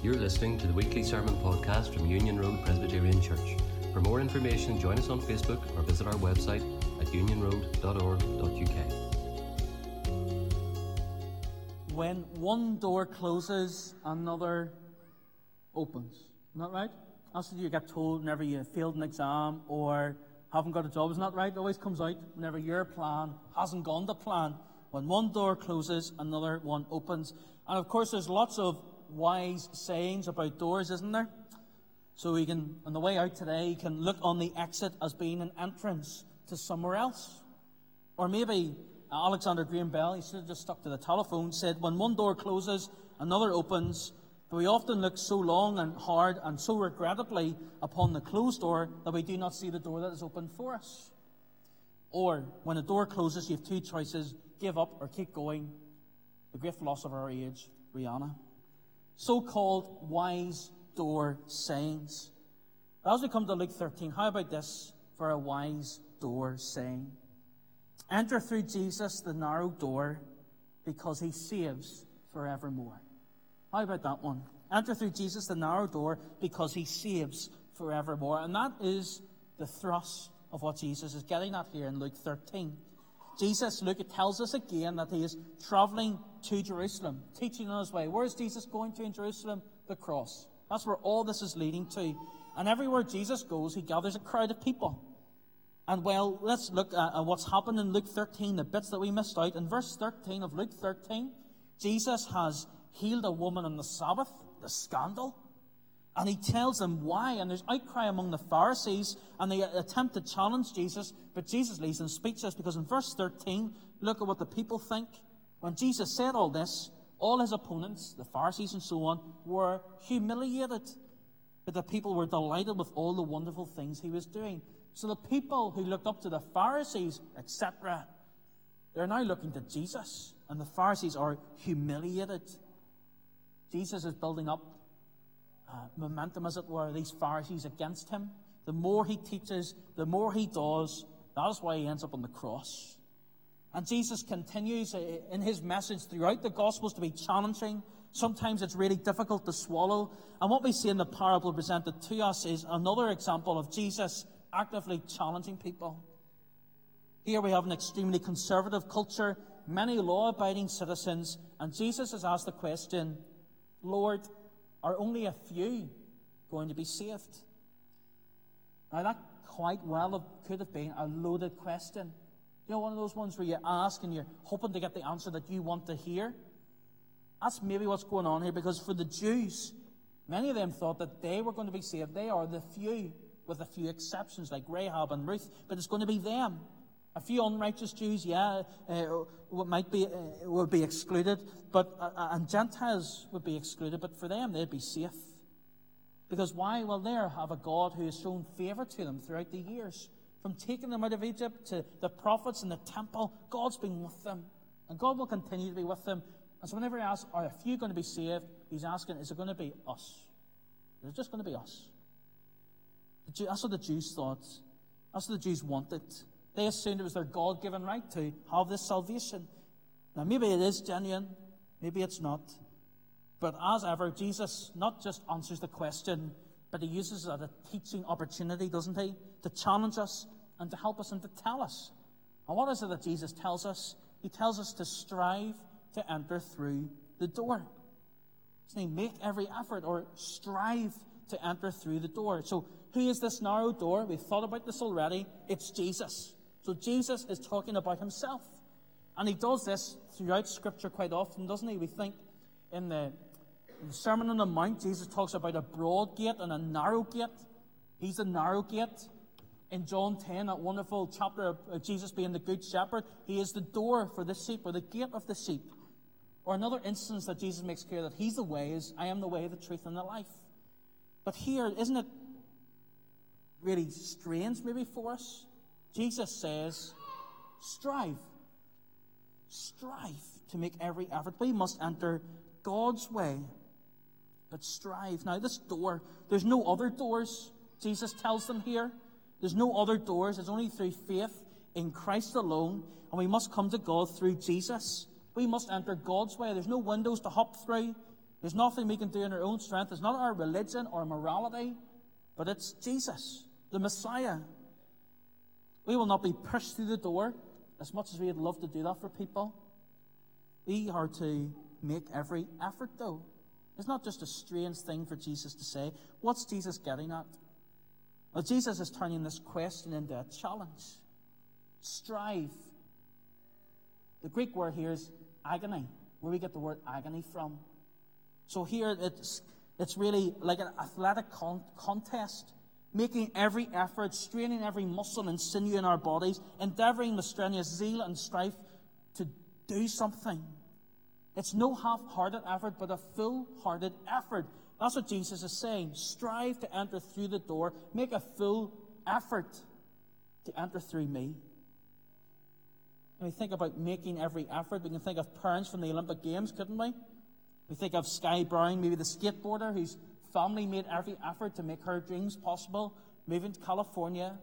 You're listening to the weekly sermon podcast from Union Road Presbyterian Church. For more information, join us on Facebook or visit our website at unionroad.org.uk. When one door closes, another opens. Isn't that right? That's what you get told whenever you failed an exam or haven't got a job. Isn't that right? It always comes out whenever your plan hasn't gone to plan. When one door closes, another one opens. And of course, there's lots of wise sayings about doors, isn't there? So we can, on the way out today, you can look on the exit as being an entrance to somewhere else. Or maybe Alexander Graham Bell, he should have just stuck to the telephone, said, when one door closes, another opens. But we often look so long and hard and so regrettably upon the closed door that we do not see the door that is open for us. Or when a door closes, you have two choices give up or keep going. The great philosopher of our age, Rihanna so called wise door sayings. But As we come to Luke 13, how about this for a wise door saying? Enter through Jesus the narrow door because he saves forevermore. How about that one? Enter through Jesus the narrow door because he saves forevermore. And that is the thrust of what Jesus is getting at here in Luke 13. Jesus, Luke, it tells us again that he is traveling to Jerusalem, teaching on his way. Where is Jesus going to in Jerusalem? The cross. That's where all this is leading to. And everywhere Jesus goes, he gathers a crowd of people. And well, let's look at what's happened in Luke 13, the bits that we missed out. In verse 13 of Luke 13, Jesus has healed a woman on the Sabbath, the scandal. And he tells them why. And there's outcry among the Pharisees, and they attempt to challenge Jesus, but Jesus leaves them speechless because in verse 13, look at what the people think. When Jesus said all this, all his opponents, the Pharisees and so on, were humiliated. But the people were delighted with all the wonderful things he was doing. So the people who looked up to the Pharisees, etc., they're now looking to Jesus, and the Pharisees are humiliated. Jesus is building up uh, momentum, as it were, these Pharisees against him. The more he teaches, the more he does. That is why he ends up on the cross. And Jesus continues uh, in his message throughout the Gospels to be challenging. Sometimes it's really difficult to swallow. And what we see in the parable presented to us is another example of Jesus actively challenging people. Here we have an extremely conservative culture, many law abiding citizens, and Jesus has asked the question, Lord, are only a few going to be saved? Now, that quite well could have been a loaded question. You know, one of those ones where you ask and you're hoping to get the answer that you want to hear. That's maybe what's going on here because for the Jews, many of them thought that they were going to be saved. They are the few, with a few exceptions like Rahab and Ruth, but it's going to be them. A few unrighteous Jews, yeah, uh, might be uh, would be excluded, but uh, and Gentiles would be excluded. But for them, they'd be safe. Because why? Well, they have a God who has shown favour to them throughout the years, from taking them out of Egypt to the prophets and the temple. God's been with them, and God will continue to be with them. And so, whenever He asks, "Are a few going to be saved?" He's asking, "Is it going to be us? Is it just going to be us?" That's what the Jews thought. That's what the Jews wanted. They assumed it was their God given right to have this salvation. Now, maybe it is genuine, maybe it's not. But as ever, Jesus not just answers the question, but he uses it as a teaching opportunity, doesn't he? To challenge us and to help us and to tell us. And what is it that Jesus tells us? He tells us to strive to enter through the door. He make every effort or strive to enter through the door? So, who is this narrow door? We've thought about this already. It's Jesus. So Jesus is talking about himself. And he does this throughout Scripture quite often, doesn't he? We think in the, in the Sermon on the Mount, Jesus talks about a broad gate and a narrow gate. He's the narrow gate. In John 10, that wonderful chapter of Jesus being the Good Shepherd, he is the door for the sheep, or the gate of the sheep. Or another instance that Jesus makes clear that he's the way is, I am the way, the truth, and the life. But here, isn't it really strange maybe for us? Jesus says, strive. Strive to make every effort. We must enter God's way, but strive. Now, this door, there's no other doors, Jesus tells them here. There's no other doors. It's only through faith in Christ alone, and we must come to God through Jesus. We must enter God's way. There's no windows to hop through. There's nothing we can do in our own strength. It's not our religion or morality, but it's Jesus, the Messiah. We will not be pushed through the door as much as we'd love to do that for people. We are to make every effort, though. It's not just a strange thing for Jesus to say. What's Jesus getting at? Well, Jesus is turning this question into a challenge. Strive. The Greek word here is agony, where we get the word agony from. So here it's, it's really like an athletic con- contest, making every effort, straining every muscle and sinew in our bodies, endeavoring with strenuous zeal and strife to do something. It's no half hearted effort, but a full hearted effort. That's what Jesus is saying. Strive to enter through the door, make a full effort to enter through me. When we think about making every effort, we can think of parents from the Olympic Games, couldn't we? We think of Sky Brown, maybe the skateboarder whose family made every effort to make her dreams possible, moving to California.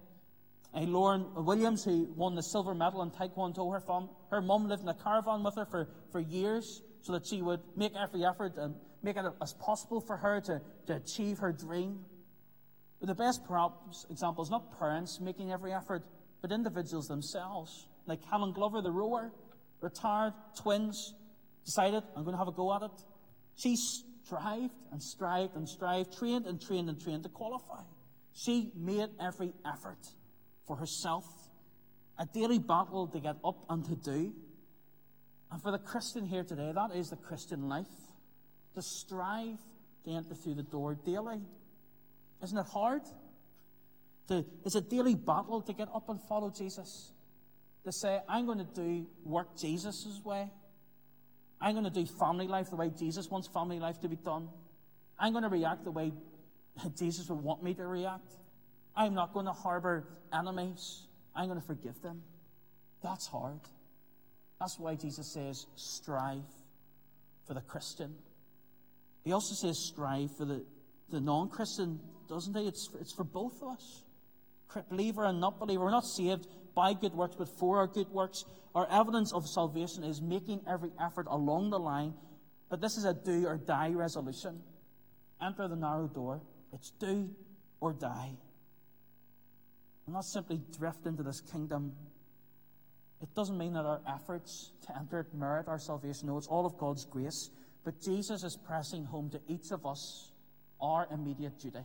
And Lauren Williams, who won the silver medal in Taekwondo, her, fam- her mum lived in a caravan with her for, for years so that she would make every effort and make it as possible for her to, to achieve her dream. But the best perhaps example is not parents making every effort, but individuals themselves. Like Helen Glover, the rower, retired, twins, decided, I'm going to have a go at it. She strived and strived and strived, trained and trained and trained to qualify. She made every effort for herself, a daily battle to get up and to do. And for the Christian here today, that is the Christian life. To strive to enter through the door daily. Isn't it hard? To, it's a daily battle to get up and follow Jesus. To say, I'm going to do work Jesus' way. I'm going to do family life the way Jesus wants family life to be done. I'm going to react the way Jesus would want me to react. I'm not going to harbor enemies. I'm going to forgive them. That's hard. That's why Jesus says, strive for the Christian. He also says, strive for the, the non Christian, doesn't he? It's it's for both of us. Believer and not believer. We're not saved by good works, but for our good works. Our evidence of salvation is making every effort along the line, but this is a do or die resolution. Enter the narrow door. It's do or die. Not simply drift into this kingdom. It doesn't mean that our efforts to enter it merit our salvation. No, it's all of God's grace. But Jesus is pressing home to each of us our immediate duty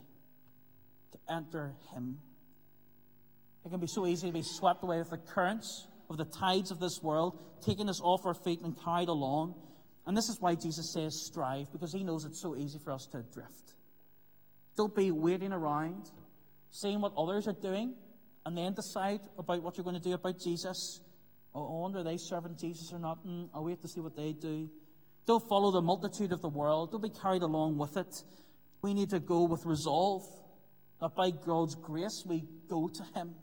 to enter Him. It can be so easy to be swept away with the currents of the tides of this world, taking us off our feet and carried along. And this is why Jesus says strive, because he knows it's so easy for us to drift. Don't be waiting around, seeing what others are doing, and then decide about what you're going to do about Jesus. Oh, I wonder are they serving Jesus or not? Mm, I'll wait to see what they do. Don't follow the multitude of the world. Don't be carried along with it. We need to go with resolve that by God's grace we go to Him.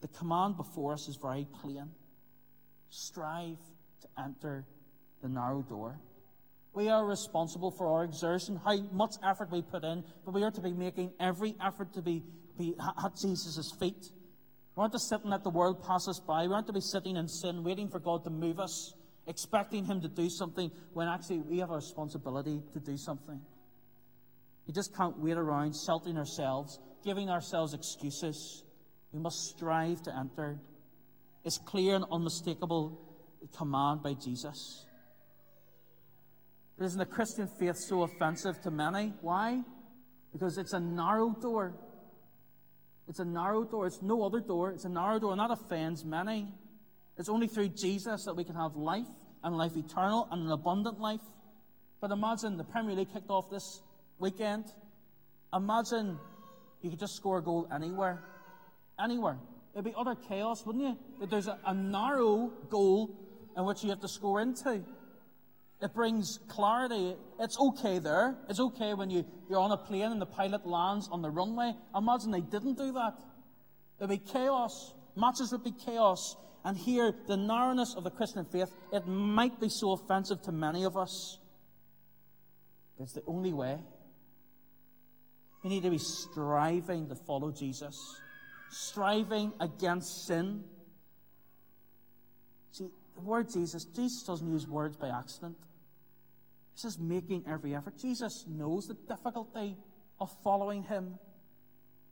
The command before us is very plain strive to enter the narrow door. We are responsible for our exertion, how much effort we put in, but we are to be making every effort to be, be at Jesus' feet. We aren't to sit and let the world pass us by. We aren't to be sitting in sin, waiting for God to move us, expecting Him to do something, when actually we have a responsibility to do something. We just can't wait around, sheltering ourselves, giving ourselves excuses. We must strive to enter. It's clear and unmistakable command by Jesus. But isn't the Christian faith so offensive to many? Why? Because it's a narrow door. It's a narrow door. It's no other door. It's a narrow door, and that offends many. It's only through Jesus that we can have life and life eternal and an abundant life. But imagine the Premier League kicked off this weekend. Imagine you could just score a goal anywhere anywhere. It'd be utter chaos, wouldn't you? If there's a, a narrow goal in which you have to score into. It brings clarity. It's okay there. It's okay when you, you're on a plane and the pilot lands on the runway. Imagine they didn't do that. There'd be chaos. Matches would be chaos. And here, the narrowness of the Christian faith, it might be so offensive to many of us. But it's the only way. We need to be striving to follow Jesus striving against sin. See, the word Jesus, Jesus doesn't use words by accident. This is making every effort. Jesus knows the difficulty of following him.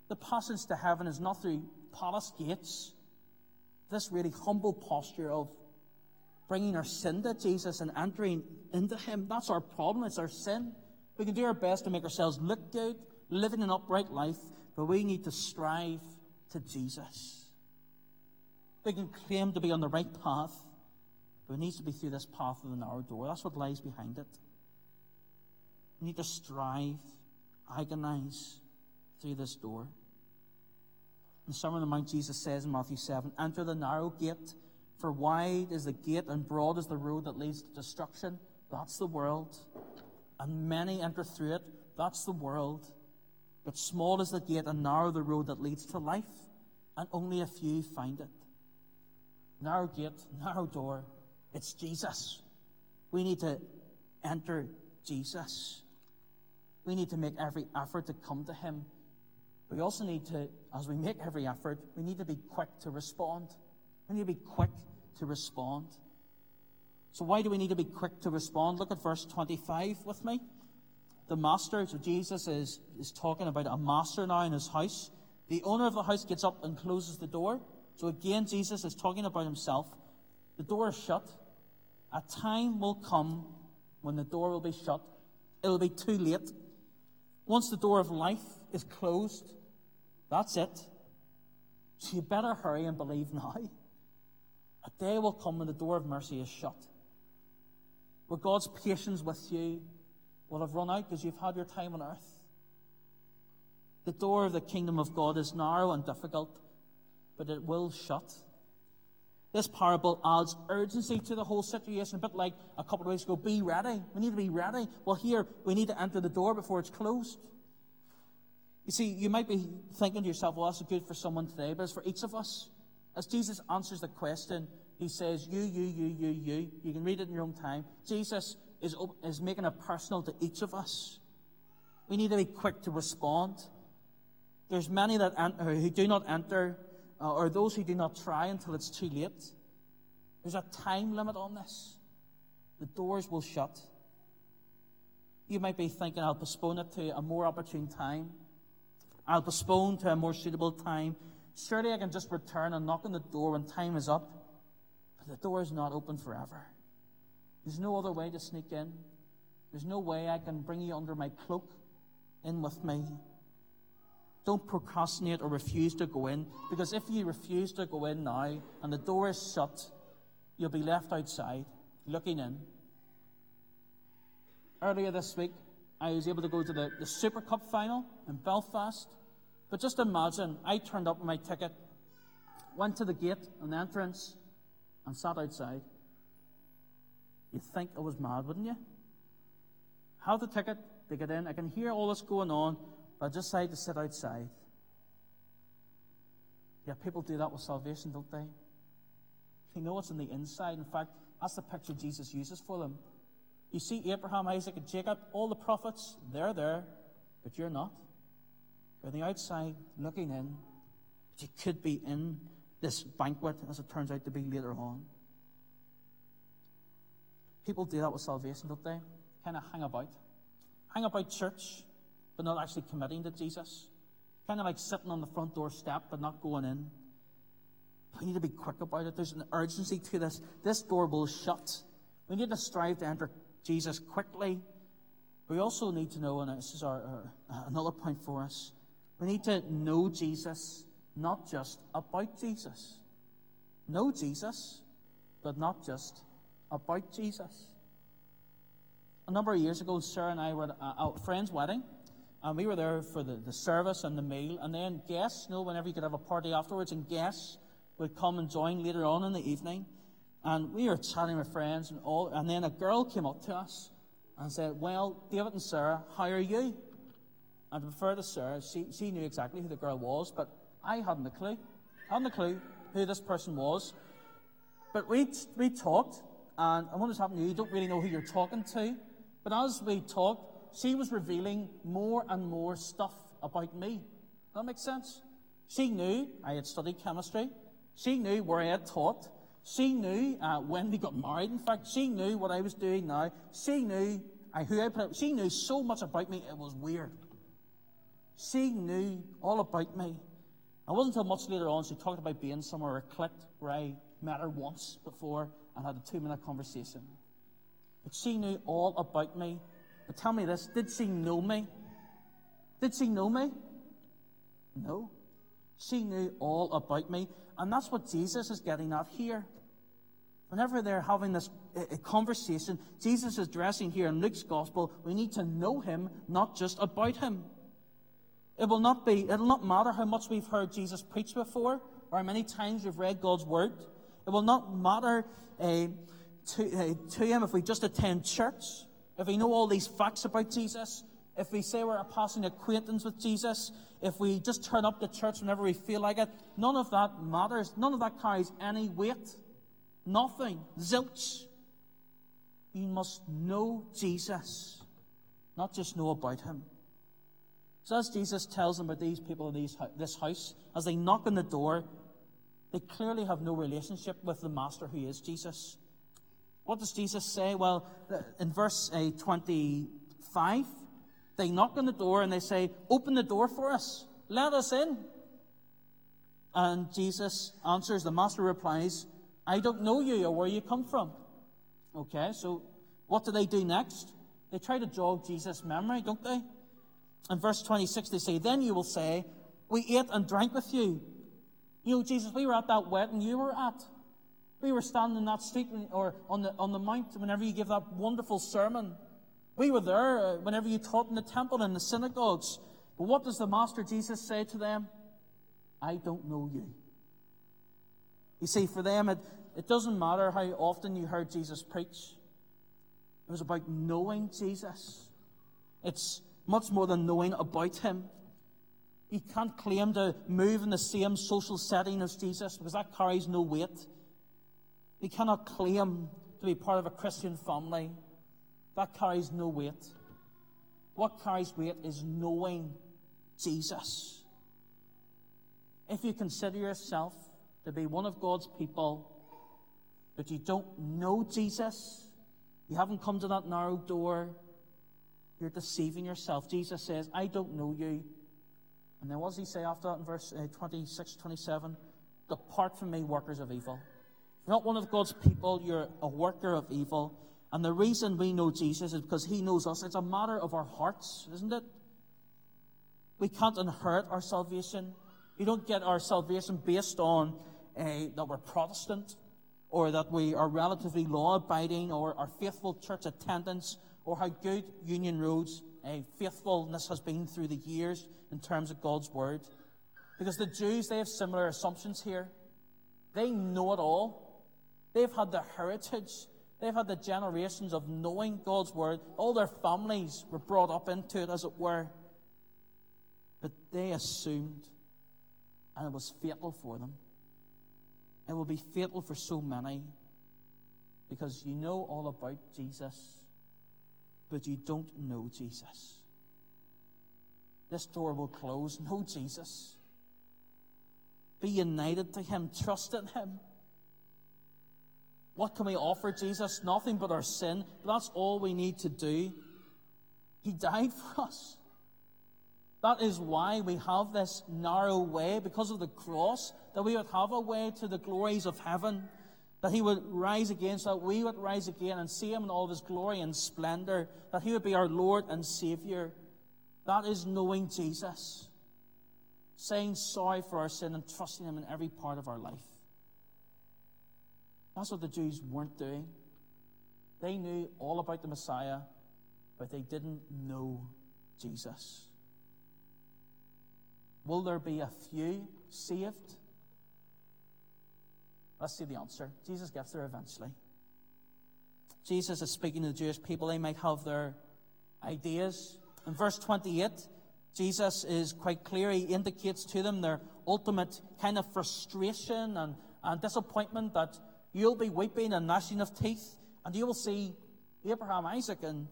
The passage to heaven is not through palace gates. This really humble posture of bringing our sin to Jesus and entering into him. That's our problem. It's our sin. We can do our best to make ourselves look good, living an upright life, but we need to strive to Jesus. We can claim to be on the right path, but it needs to be through this path of the narrow door. That's what lies behind it. We need to strive, agonize through this door. In Sermon on the Mount, Jesus says in Matthew 7 Enter the narrow gate, for wide is the gate and broad is the road that leads to destruction. That's the world. And many enter through it. That's the world. But small is the gate and narrow the road that leads to life, and only a few find it. Narrow gate, narrow door. It's Jesus. We need to enter Jesus. We need to make every effort to come to Him. We also need to, as we make every effort, we need to be quick to respond. We need to be quick to respond. So, why do we need to be quick to respond? Look at verse 25 with me. The master, so Jesus is, is talking about a master now in his house. The owner of the house gets up and closes the door. So, again, Jesus is talking about himself. The door is shut. A time will come when the door will be shut. It'll be too late. Once the door of life is closed, that's it. So you better hurry and believe now. A day will come when the door of mercy is shut, where God's patience with you will have run out because you've had your time on earth. The door of the kingdom of God is narrow and difficult, but it will shut. This parable adds urgency to the whole situation, a bit like a couple of weeks ago be ready. We need to be ready. Well, here, we need to enter the door before it's closed. You see, you might be thinking to yourself, well, that's good for someone today, but it's for each of us. As Jesus answers the question, he says, You, you, you, you, you. You can read it in your own time. Jesus is, is making it personal to each of us. We need to be quick to respond. There's many that enter, who do not enter uh, or those who do not try until it's too late. There's a time limit on this. The doors will shut. You might be thinking, I'll postpone it to a more opportune time. I'll postpone to a more suitable time. Surely I can just return and knock on the door when time is up. But the door is not open forever. There's no other way to sneak in. There's no way I can bring you under my cloak in with me. Don't procrastinate or refuse to go in, because if you refuse to go in now and the door is shut, you'll be left outside looking in. Earlier this week, I was able to go to the, the Super Cup final in Belfast. But just imagine, I turned up with my ticket, went to the gate and the entrance, and sat outside. You'd think I was mad, wouldn't you? Have the ticket to get in. I can hear all this going on, but I just say to sit outside. Yeah, people do that with salvation, don't they? They know what's on the inside. In fact, that's the picture Jesus uses for them. You see Abraham, Isaac, and Jacob, all the prophets, they're there, but you're not. You're on the outside looking in, but you could be in this banquet, as it turns out to be later on. People do that with salvation, don't they? Kind of hang about. Hang about church, but not actually committing to Jesus. Kind of like sitting on the front door step, but not going in. We need to be quick about it. There's an urgency to this. This door will shut. We need to strive to enter Jesus quickly. We also need to know, and this is our, our, another point for us, we need to know Jesus, not just about Jesus. Know Jesus, but not just about Jesus. A number of years ago, Sarah and I were at a friend's wedding, and we were there for the, the service and the meal, and then guests, you know, whenever you could have a party afterwards, and guests would come and join later on in the evening. And we were chatting with friends and all, and then a girl came up to us and said, Well, David and Sarah, how are you? And to refer to Sarah, she, she knew exactly who the girl was, but I hadn't a clue. I hadn't a clue who this person was. But we, we talked, and I want to happen to you, you don't really know who you're talking to. But as we talked, she was revealing more and more stuff about me. That makes sense? She knew I had studied chemistry. She knew where I had taught. She knew uh, when we got married. In fact, she knew what I was doing now. She knew I, who I put, she knew so much about me, it was weird. She knew all about me. It wasn't until much later on she talked about being somewhere or clicked where I met her once before and had a two minute conversation. But she knew all about me. But tell me this did she know me? Did she know me? No. She knew all about me. And that's what Jesus is getting at here. Whenever they're having this a conversation, Jesus is addressing here in Luke's gospel, we need to know him, not just about him. It will not be, it'll not matter how much we've heard Jesus preach before, or how many times we've read God's word. It will not matter uh, to, uh, to him if we just attend church, if we know all these facts about Jesus, if we say we're a passing acquaintance with Jesus, if we just turn up to church whenever we feel like it, none of that matters. None of that carries any weight. Nothing. Zilch. You must know Jesus, not just know about him. So as Jesus tells them about these people in these, this house, as they knock on the door, they clearly have no relationship with the Master who is Jesus. What does Jesus say? Well, in verse uh, 25, they knock on the door and they say, Open the door for us. Let us in. And Jesus answers, the Master replies, I don't know you or where you come from. Okay, so what do they do next? They try to jog Jesus' memory, don't they? In verse 26, they say, Then you will say, We ate and drank with you. You know, Jesus, we were at that wedding you were at. We were standing in that street or on the, on the mount whenever you gave that wonderful sermon. We were there uh, whenever you taught in the temple and the synagogues. But what does the Master Jesus say to them? I don't know you. You see, for them, it, it doesn't matter how often you heard Jesus preach. It was about knowing Jesus. It's much more than knowing about him. You can't claim to move in the same social setting as Jesus because that carries no weight. You cannot claim to be part of a Christian family. That carries no weight. What carries weight is knowing Jesus. If you consider yourself to be one of God's people, but you don't know Jesus, you haven't come to that narrow door, you're deceiving yourself. Jesus says, I don't know you. And then what does he say after that in verse uh, 26, 27? Depart from me, workers of evil. You're not one of God's people, you're a worker of evil. And the reason we know Jesus is because he knows us. It's a matter of our hearts, isn't it? We can't inherit our salvation. We don't get our salvation based on uh, that we're Protestant or that we are relatively law abiding or our faithful church attendance or how good Union Road's uh, faithfulness has been through the years in terms of God's Word. Because the Jews, they have similar assumptions here. They know it all. They've had the heritage. They've had the generations of knowing God's Word. All their families were brought up into it, as it were. But they assumed, and it was fatal for them. It will be fatal for so many because you know all about Jesus but you don't know Jesus. This door will close. Know Jesus. Be united to Him. Trust in Him. What can we offer Jesus? Nothing but our sin. But that's all we need to do. He died for us. That is why we have this narrow way, because of the cross, that we would have a way to the glories of heaven that he would rise again so that we would rise again and see him in all his glory and splendor, that he would be our Lord and Savior. That is knowing Jesus, saying sorry for our sin and trusting him in every part of our life. That's what the Jews weren't doing. They knew all about the Messiah, but they didn't know Jesus. Will there be a few saved? Let's see the answer. Jesus gets there eventually. Jesus is speaking to the Jewish people. They might have their ideas. In verse 28, Jesus is quite clear. He indicates to them their ultimate kind of frustration and, and disappointment that you'll be weeping and gnashing of teeth, and you will see Abraham, Isaac, and,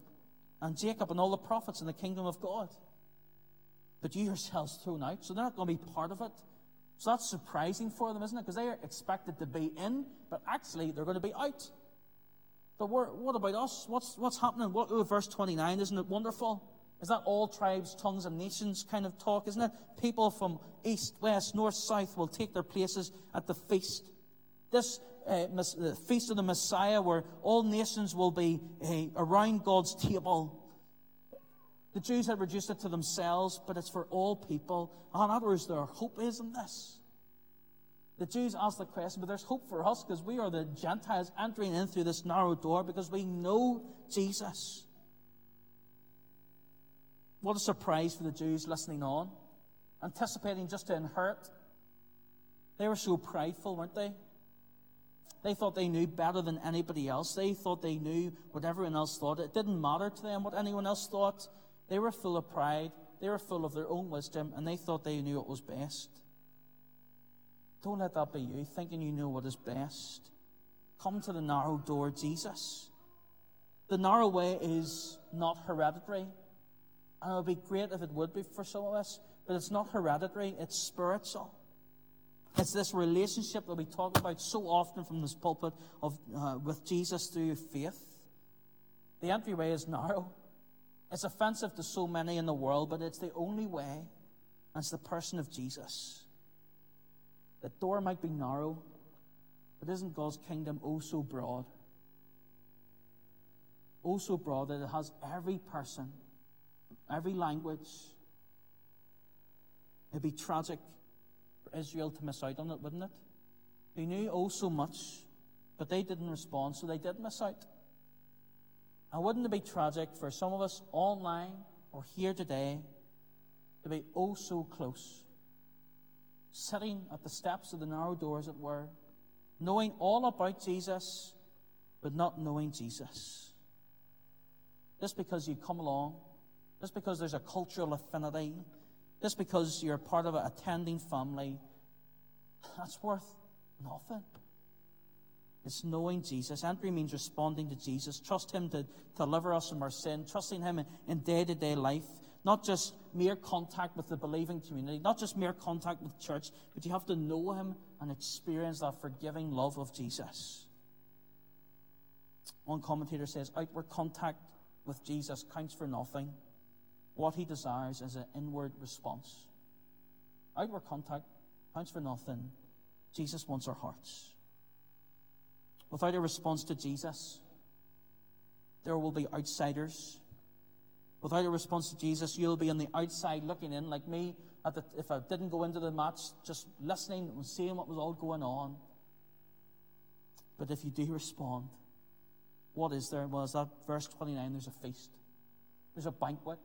and Jacob and all the prophets in the kingdom of God. But you yourselves thrown out, so they're not going to be part of it. So that's surprising for them, isn't it? Because they are expected to be in, but actually they're going to be out. But what about us? What's, what's happening? What, oh, verse 29, isn't it wonderful? Is that all tribes, tongues, and nations kind of talk, isn't it? People from east, west, north, south will take their places at the feast. This uh, the feast of the Messiah, where all nations will be uh, around God's table. The Jews had reduced it to themselves, but it's for all people. And that was their hope is in this. The Jews asked the question, but there's hope for us because we are the Gentiles entering in through this narrow door because we know Jesus. What a surprise for the Jews listening on, anticipating just to inherit. They were so prideful, weren't they? They thought they knew better than anybody else. They thought they knew what everyone else thought. It didn't matter to them what anyone else thought. They were full of pride. They were full of their own wisdom, and they thought they knew what was best. Don't let that be you, thinking you know what is best. Come to the narrow door, Jesus. The narrow way is not hereditary. And it would be great if it would be for some of us, but it's not hereditary, it's spiritual. It's this relationship that we talk about so often from this pulpit of, uh, with Jesus through faith. The entryway is narrow. It's offensive to so many in the world, but it's the only way. And it's the person of Jesus. The door might be narrow, but isn't God's kingdom oh so broad? Oh so broad that it has every person every language. It'd be tragic Israel to miss out on it, wouldn't it? They knew oh so much, but they didn't respond, so they did miss out. And wouldn't it be tragic for some of us online or here today to be oh so close, sitting at the steps of the narrow door, as it were, knowing all about Jesus, but not knowing Jesus? Just because you come along just because there's a cultural affinity, just because you're part of an attending family, that's worth nothing. It's knowing Jesus. Entry means responding to Jesus. Trust Him to, to deliver us from our sin. Trusting Him in day to day life. Not just mere contact with the believing community. Not just mere contact with church. But you have to know Him and experience that forgiving love of Jesus. One commentator says outward contact with Jesus counts for nothing. What he desires is an inward response. Outward contact counts for nothing. Jesus wants our hearts. Without a response to Jesus, there will be outsiders. Without a response to Jesus, you'll be on the outside looking in, like me. The, if I didn't go into the match, just listening and seeing what was all going on. But if you do respond, what is there? Well, is that verse 29? There's a feast, there's a banquet.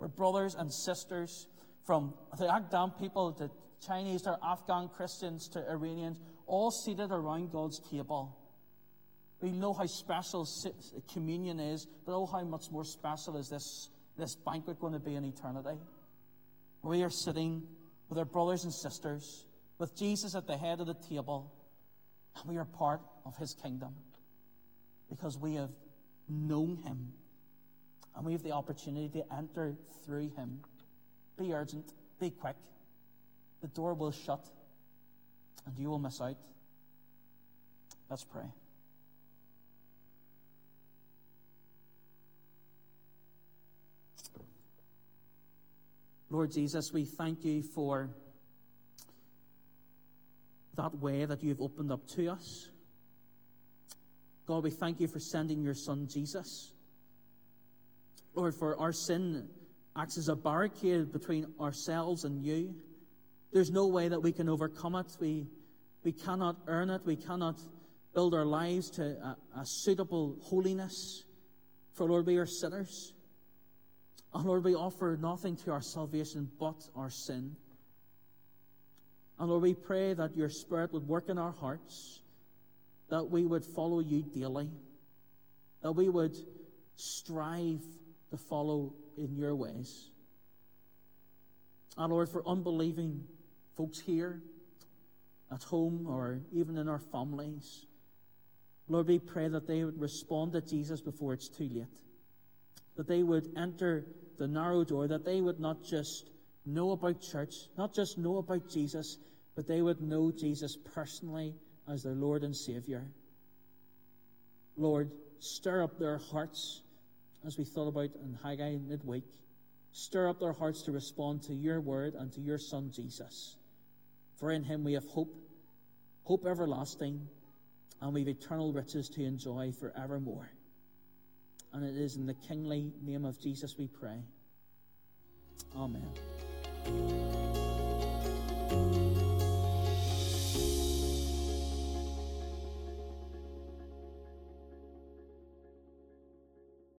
We're brothers and sisters from the Agdam people to Chinese to Afghan Christians to Iranians, all seated around God's table. We know how special communion is, but oh, how much more special is this, this banquet going to be in eternity? We are sitting with our brothers and sisters, with Jesus at the head of the table, and we are part of his kingdom because we have known him and we have the opportunity to enter through him. Be urgent, be quick. The door will shut, and you will miss out. Let's pray. Lord Jesus, we thank you for that way that you've opened up to us. God, we thank you for sending your Son Jesus Lord, for our sin acts as a barricade between ourselves and you. There's no way that we can overcome it. We, we cannot earn it. We cannot build our lives to a, a suitable holiness. For, Lord, we are sinners. And, Lord, we offer nothing to our salvation but our sin. And, Lord, we pray that your Spirit would work in our hearts, that we would follow you daily, that we would strive to follow in your ways. And Lord, for unbelieving folks here, at home, or even in our families, Lord, we pray that they would respond to Jesus before it's too late. That they would enter the narrow door, that they would not just know about church, not just know about Jesus, but they would know Jesus personally as their Lord and Savior. Lord, stir up their hearts as we thought about in Haggai midweek. Stir up their hearts to respond to your word and to your Son Jesus. For in him we have hope, hope everlasting, and we have eternal riches to enjoy forevermore. And it is in the kingly name of Jesus we pray. Amen.